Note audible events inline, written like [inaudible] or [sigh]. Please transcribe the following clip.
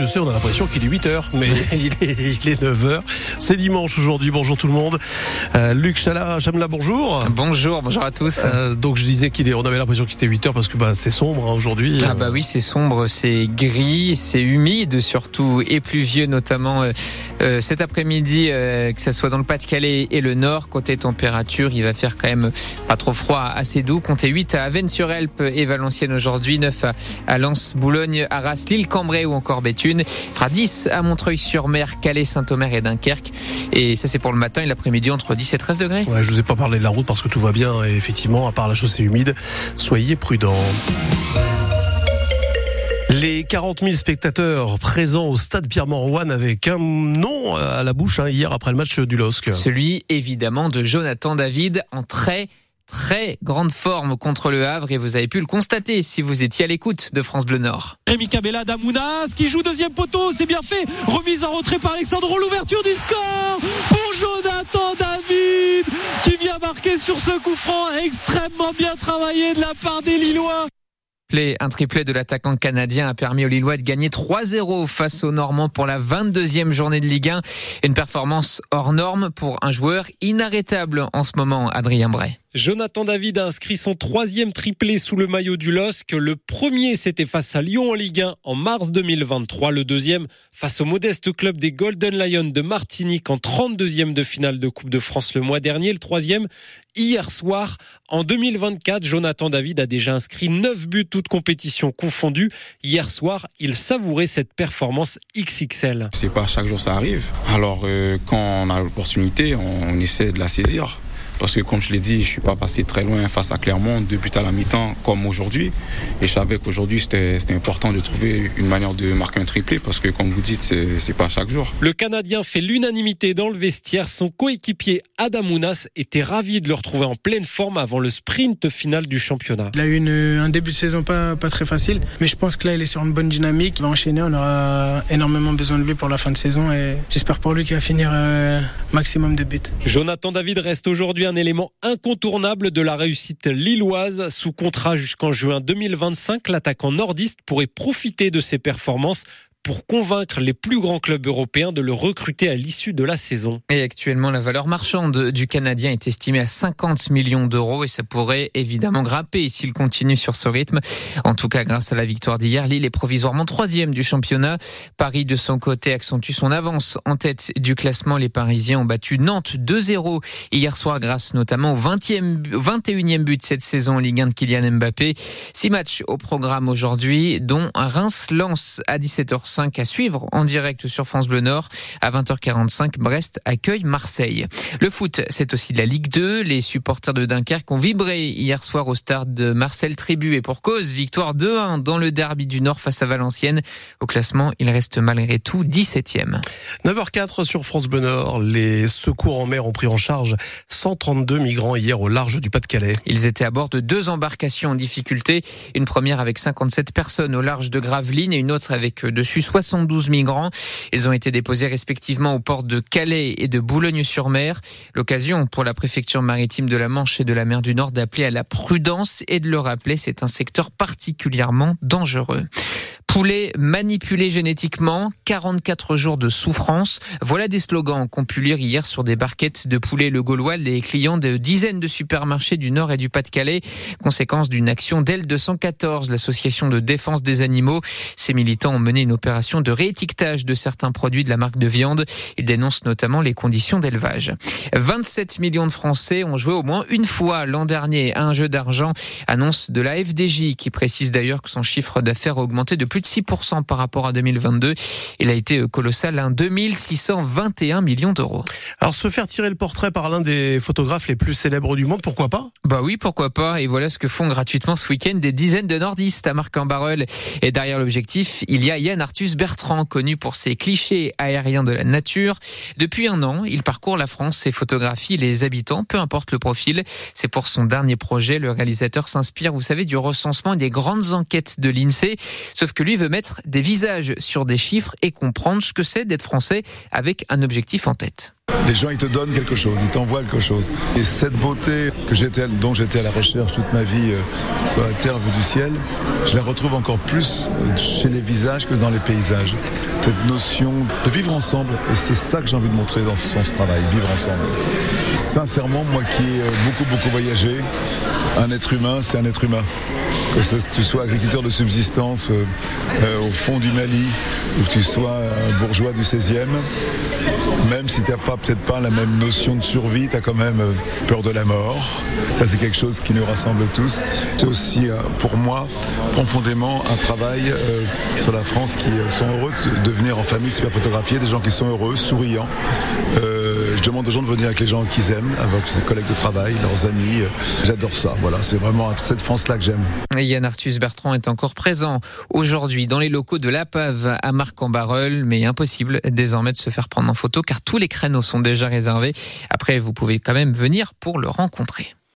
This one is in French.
je sais, on a l'impression qu'il est 8h, mais [laughs] il est, il est 9h. C'est dimanche aujourd'hui, bonjour tout le monde. Euh, Luc Chala, Chamla, bonjour. Bonjour, bonjour à tous. Euh, donc je disais qu'il est, on avait l'impression qu'il était 8h parce que bah, c'est sombre hein, aujourd'hui. Ah bah oui, c'est sombre, c'est gris, c'est humide surtout et pluvieux notamment euh, cet après-midi, euh, que ce soit dans le Pas-de-Calais et le Nord. Côté température, il va faire quand même pas trop froid, assez doux. Comptez 8 à Avennes-sur-Elpe et Valenciennes aujourd'hui, 9 à, Lens, Boulogne, Arras, Lille, Cambrai ou encore Béthune. Fera 10 à Montreuil-sur-Mer, Calais, Saint-Omer et Dunkerque. Et ça c'est pour le matin et l'après-midi entre 10 et 13 degrés. Ouais, je vous ai pas parlé de la route parce que tout va bien et effectivement, à part la chaussée humide, soyez prudents. Les 40 000 spectateurs présents au stade Pierre-Mauroy avec un nom à la bouche hein, hier après le match du LOSC. Celui évidemment de Jonathan David en très très grande forme contre le Havre et vous avez pu le constater si vous étiez à l'écoute de France Bleu Nord. Rémi Cabella d'Amounas qui joue deuxième poteau, c'est bien fait. Remise en retrait par Alexandre, l'ouverture du score pour Jonathan David qui vient marquer sur ce coup franc extrêmement bien travaillé de la part des Lillois. Un triplé de l'attaquant canadien a permis aux Lillois de gagner 3-0 face aux Normands pour la 22e journée de Ligue 1. Une performance hors norme pour un joueur inarrêtable en ce moment, Adrien Bray. Jonathan David a inscrit son troisième triplé sous le maillot du LOSC. Le premier, c'était face à Lyon en Ligue 1 en mars 2023. Le deuxième, face au modeste club des Golden Lions de Martinique en 32e de finale de Coupe de France le mois dernier. Le troisième, hier soir, en 2024, Jonathan David a déjà inscrit 9 buts, toutes compétitions confondues. Hier soir, il savourait cette performance XXL. C'est pas chaque jour ça arrive. Alors, euh, quand on a l'opportunité, on essaie de la saisir. Parce que comme je l'ai dit, je suis pas passé très loin face à Clermont, deux buts à la mi-temps comme aujourd'hui. Et je savais qu'aujourd'hui c'était important de trouver une manière de marquer un triplé parce que comme vous dites, c'est pas chaque jour. Le Canadien fait l'unanimité dans le vestiaire. Son coéquipier Adam Mounas était ravi de le retrouver en pleine forme avant le sprint final du championnat. Il a eu une, un début de saison pas, pas très facile, mais je pense que là il est sur une bonne dynamique. Il va enchaîner, on aura énormément besoin de lui pour la fin de saison et j'espère pour lui qu'il va finir euh, maximum de buts. Jonathan David reste aujourd'hui un élément incontournable de la réussite lilloise. Sous contrat jusqu'en juin 2025, l'attaquant nordiste pourrait profiter de ses performances pour convaincre les plus grands clubs européens de le recruter à l'issue de la saison. Et actuellement, la valeur marchande du Canadien est estimée à 50 millions d'euros et ça pourrait évidemment grimper s'il continue sur ce rythme. En tout cas, grâce à la victoire d'hier, Lille est provisoirement troisième du championnat. Paris, de son côté, accentue son avance en tête du classement. Les Parisiens ont battu Nantes 2-0 hier soir grâce notamment au 20e, 21e but de cette saison en Ligue 1 de Kylian Mbappé. Six matchs au programme aujourd'hui, dont Reims-Lens à 17h 5 à suivre en direct sur France Bleu Nord. À 20h45, Brest accueille Marseille. Le foot, c'est aussi de la Ligue 2. Les supporters de Dunkerque ont vibré hier soir au stade de Marcel Tribu et pour cause, victoire 2-1 dans le derby du Nord face à Valenciennes. Au classement, il reste malgré tout 17e. 9h04 sur France Bleu Nord. Les secours en mer ont pris en charge 132 migrants hier au large du Pas-de-Calais. Ils étaient à bord de deux embarcations en difficulté. Une première avec 57 personnes au large de Gravelines et une autre avec dessus 72 migrants. Ils ont été déposés respectivement aux ports de Calais et de Boulogne-sur-Mer. L'occasion pour la préfecture maritime de la Manche et de la mer du Nord d'appeler à la prudence et de le rappeler, c'est un secteur particulièrement dangereux. Poulet manipulé génétiquement, 44 jours de souffrance. Voilà des slogans qu'on pu lire hier sur des barquettes de poulet le Gaulois, les clients de dizaines de supermarchés du Nord et du Pas-de-Calais. Conséquence d'une action d'L214, l'association de défense des animaux. Ces militants ont mené une opération de réétiquetage de certains produits de la marque de viande. Ils dénoncent notamment les conditions d'élevage. 27 millions de Français ont joué au moins une fois l'an dernier à un jeu d'argent. Annonce de la FDJ qui précise d'ailleurs que son chiffre d'affaires a augmenté de plus de 6% par rapport à 2022. Il a été colossal, un 2621 millions d'euros. Alors se faire tirer le portrait par l'un des photographes les plus célèbres du monde, pourquoi pas? Bah oui, pourquoi pas. Et voilà ce que font gratuitement ce week-end des dizaines de nordistes à Marc-en-Barœul. Et derrière l'objectif, il y a Yann Arthus Bertrand, connu pour ses clichés aériens de la nature. Depuis un an, il parcourt la France et photographie les habitants, peu importe le profil. C'est pour son dernier projet. Le réalisateur s'inspire, vous savez, du recensement et des grandes enquêtes de l'INSEE. Sauf que lui veut mettre des visages sur des chiffres et comprendre ce que c'est d'être français avec un objectif en tête. Les gens, ils te donnent quelque chose, ils t'envoient quelque chose. Et cette beauté que j'étais, dont j'étais à la recherche toute ma vie euh, sur la terre vue du ciel, je la retrouve encore plus chez les visages que dans les paysages. Cette notion de vivre ensemble, et c'est ça que j'ai envie de montrer dans ce, ce travail, vivre ensemble. Sincèrement, moi qui ai euh, beaucoup, beaucoup voyagé, un être humain, c'est un être humain. Que tu sois agriculteur de subsistance euh, euh, au fond du Mali, ou que tu sois bourgeois du 16e, même si tu n'as peut-être pas la même notion de survie, tu as quand même euh, peur de la mort. Ça, c'est quelque chose qui nous rassemble tous. C'est aussi, pour moi, profondément un travail sur la France qui sont heureux de venir en famille se faire photographier, des gens qui sont heureux, souriants. Je demande aux gens de venir avec les gens qu'ils aiment, avec ses collègues de travail, leurs amis. J'adore ça. Voilà, c'est vraiment cette France-là que j'aime. Yann Arthus Bertrand est encore présent aujourd'hui dans les locaux de l'APAV à Marc-en-Barœul, mais impossible désormais de se faire prendre en photo car tous les créneaux sont déjà réservés. Après, vous pouvez quand même venir pour le rencontrer.